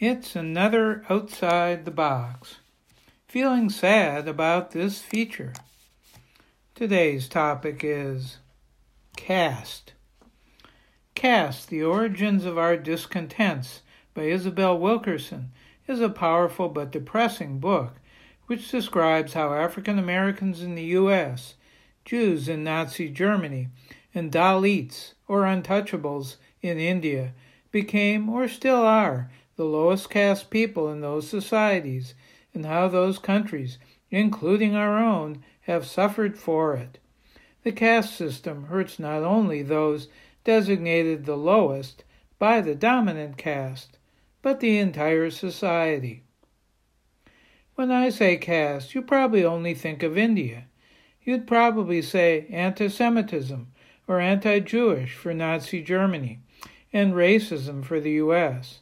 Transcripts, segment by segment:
It's another outside the box. Feeling sad about this feature. Today's topic is caste. Caste, The Origins of Our Discontents by Isabel Wilkerson is a powerful but depressing book which describes how African Americans in the U.S., Jews in Nazi Germany, and Dalits, or untouchables, in India became, or still are, the lowest caste people in those societies, and how those countries, including our own, have suffered for it. The caste system hurts not only those designated the lowest by the dominant caste, but the entire society. When I say caste, you probably only think of India. You'd probably say anti Semitism or anti Jewish for Nazi Germany and racism for the U.S.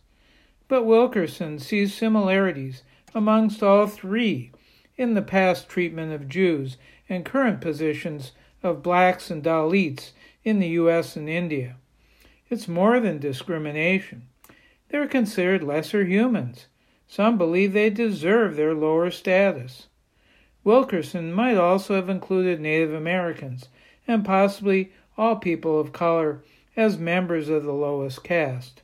But Wilkerson sees similarities amongst all three in the past treatment of Jews and current positions of blacks and Dalits in the U.S. and India. It's more than discrimination. They're considered lesser humans. Some believe they deserve their lower status. Wilkerson might also have included Native Americans and possibly all people of color as members of the lowest caste.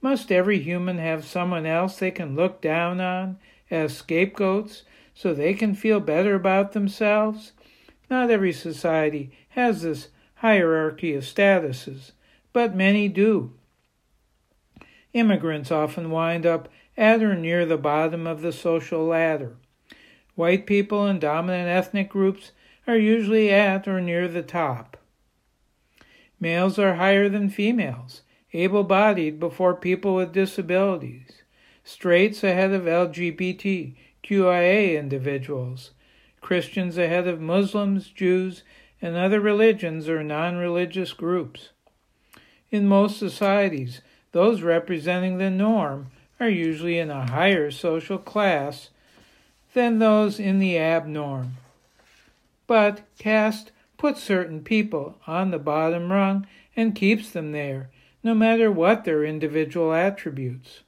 Must every human have someone else they can look down on as scapegoats so they can feel better about themselves? Not every society has this hierarchy of statuses, but many do. Immigrants often wind up at or near the bottom of the social ladder. White people and dominant ethnic groups are usually at or near the top. Males are higher than females, able bodied before people with disabilities, straights ahead of LGBTQIA individuals, Christians ahead of Muslims, Jews, and other religions or non religious groups. In most societies, those representing the norm are usually in a higher social class than those in the abnorm. But caste puts certain people on the bottom rung and keeps them there, no matter what their individual attributes.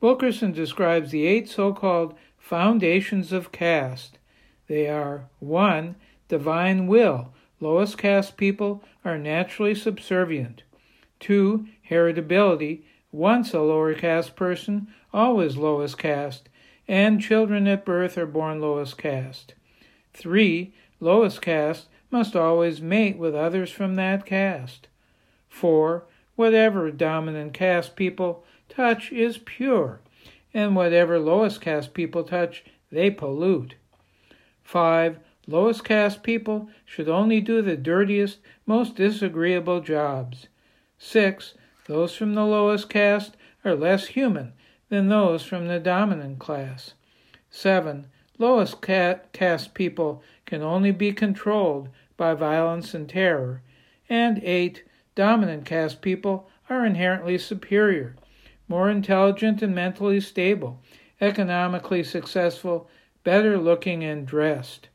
Wilkerson describes the eight so called foundations of caste. They are 1. Divine will. Lowest caste people are naturally subservient. 2. Heritability. Once a lower caste person, always lowest caste, and children at birth are born lowest caste. 3. Lowest caste must always mate with others from that caste. 4. Whatever dominant caste people touch is pure, and whatever lowest caste people touch, they pollute. 5. Lowest caste people should only do the dirtiest, most disagreeable jobs. 6. Those from the lowest caste are less human than those from the dominant class. 7. Lowest caste people can only be controlled by violence and terror. And 8. Dominant caste people are inherently superior, more intelligent and mentally stable, economically successful, better looking and dressed,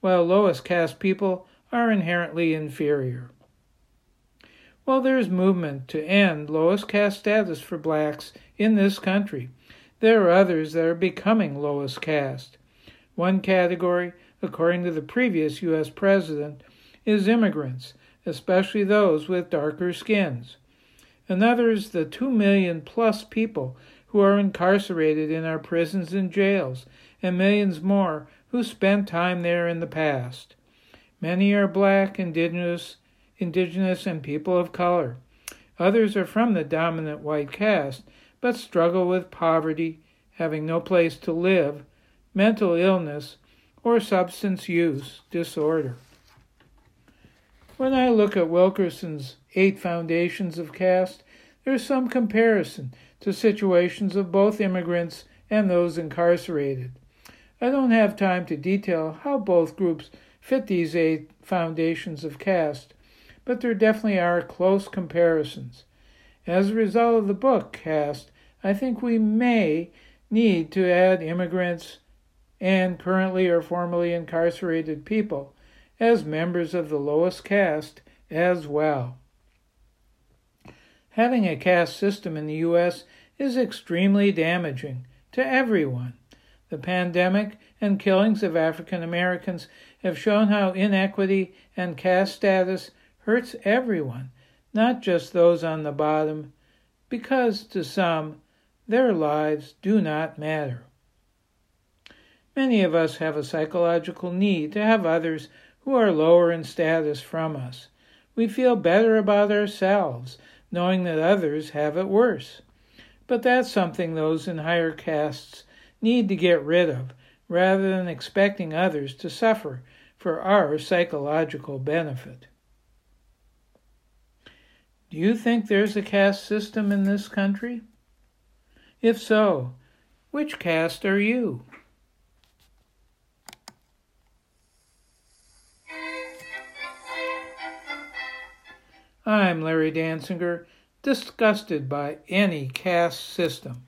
while lowest caste people are inherently inferior. While there is movement to end lowest caste status for blacks in this country, there are others that are becoming lowest caste. One category, according to the previous U.S. president, is immigrants, especially those with darker skins. Another is the two million plus people who are incarcerated in our prisons and jails, and millions more who spent time there in the past. Many are black, indigenous, indigenous, and people of color. Others are from the dominant white caste, but struggle with poverty, having no place to live, mental illness, or substance use disorder. When I look at Wilkerson's Eight Foundations of Caste, there's some comparison to situations of both immigrants and those incarcerated. I don't have time to detail how both groups fit these eight foundations of caste, but there definitely are close comparisons. As a result of the book Caste, I think we may need to add immigrants and currently or formerly incarcerated people as members of the lowest caste as well. Having a caste system in the U.S. is extremely damaging to everyone. The pandemic and killings of African Americans have shown how inequity and caste status hurts everyone, not just those on the bottom, because to some, their lives do not matter. Many of us have a psychological need to have others who are lower in status from us. We feel better about ourselves knowing that others have it worse. But that's something those in higher castes need to get rid of rather than expecting others to suffer for our psychological benefit. Do you think there's a caste system in this country? If so, which caste are you? I'm Larry Dansinger, disgusted by any caste system.